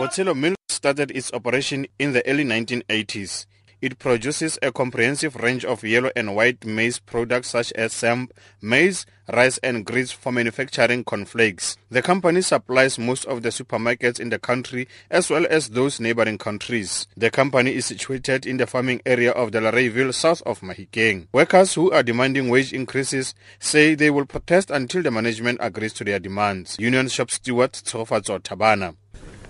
Botshelo Mill started its operation in the early 1980s. It produces a comprehensive range of yellow and white maize products such as samp, maize, rice and grits for manufacturing cornflakes. The company supplies most of the supermarkets in the country as well as those neighboring countries. The company is situated in the farming area of Delareyville south of Mahikeng. Workers who are demanding wage increases say they will protest until the management agrees to their demands. Union shop steward Tsofatso Tabana.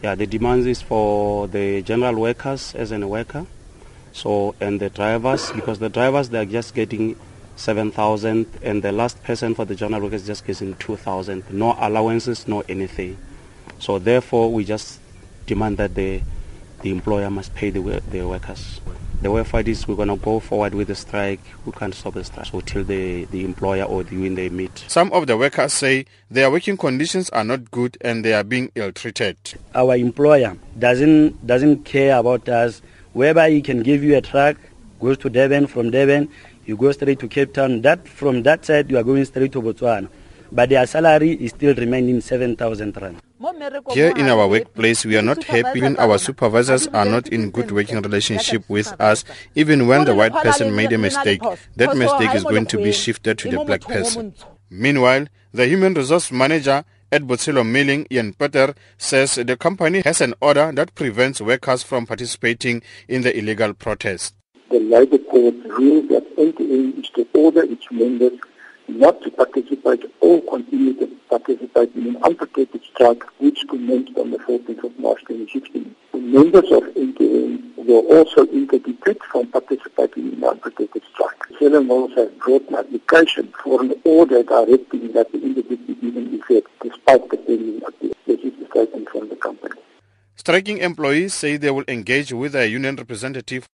Yeah, the demands is for the general workers as a worker so and the drivers, because the drivers they are just getting 7,000 and the last person for the general workers just getting 2,000. No allowances, no anything. So therefore we just demand that the, the employer must pay the, the workers. The way forward is we're going to go forward with the strike. We can't stop the strike until the, the employer or the union they meet. Some of the workers say their working conditions are not good and they are being ill-treated. Our employer doesn't, doesn't care about us whereby he can give you a truck, goes to Devon, from Devon you go straight to Cape Town. That From that side you are going straight to Botswana. But their salary is still remaining 7,000 rand. Here in our workplace, we are not happy even our supervisors are not in good working relationship with us. Even when the white person made a mistake, that mistake is going to be shifted to the black person. Meanwhile, the human resource manager at Botshelo Milling, Ian Peter, says the company has an order that prevents workers from participating in the illegal protest. The Labour Court ruled that NTN is to order its members not to participate or continue to participate in an unprotected strike which commenced on the 14th of March 2016. The members of NTN were also interdicted from participating in the unprotected strike. Seven Mills has brought an application for an order directing that the interdict be given effect despite the pending appeal. This is statement from the company. Striking employees say they will engage with a union representative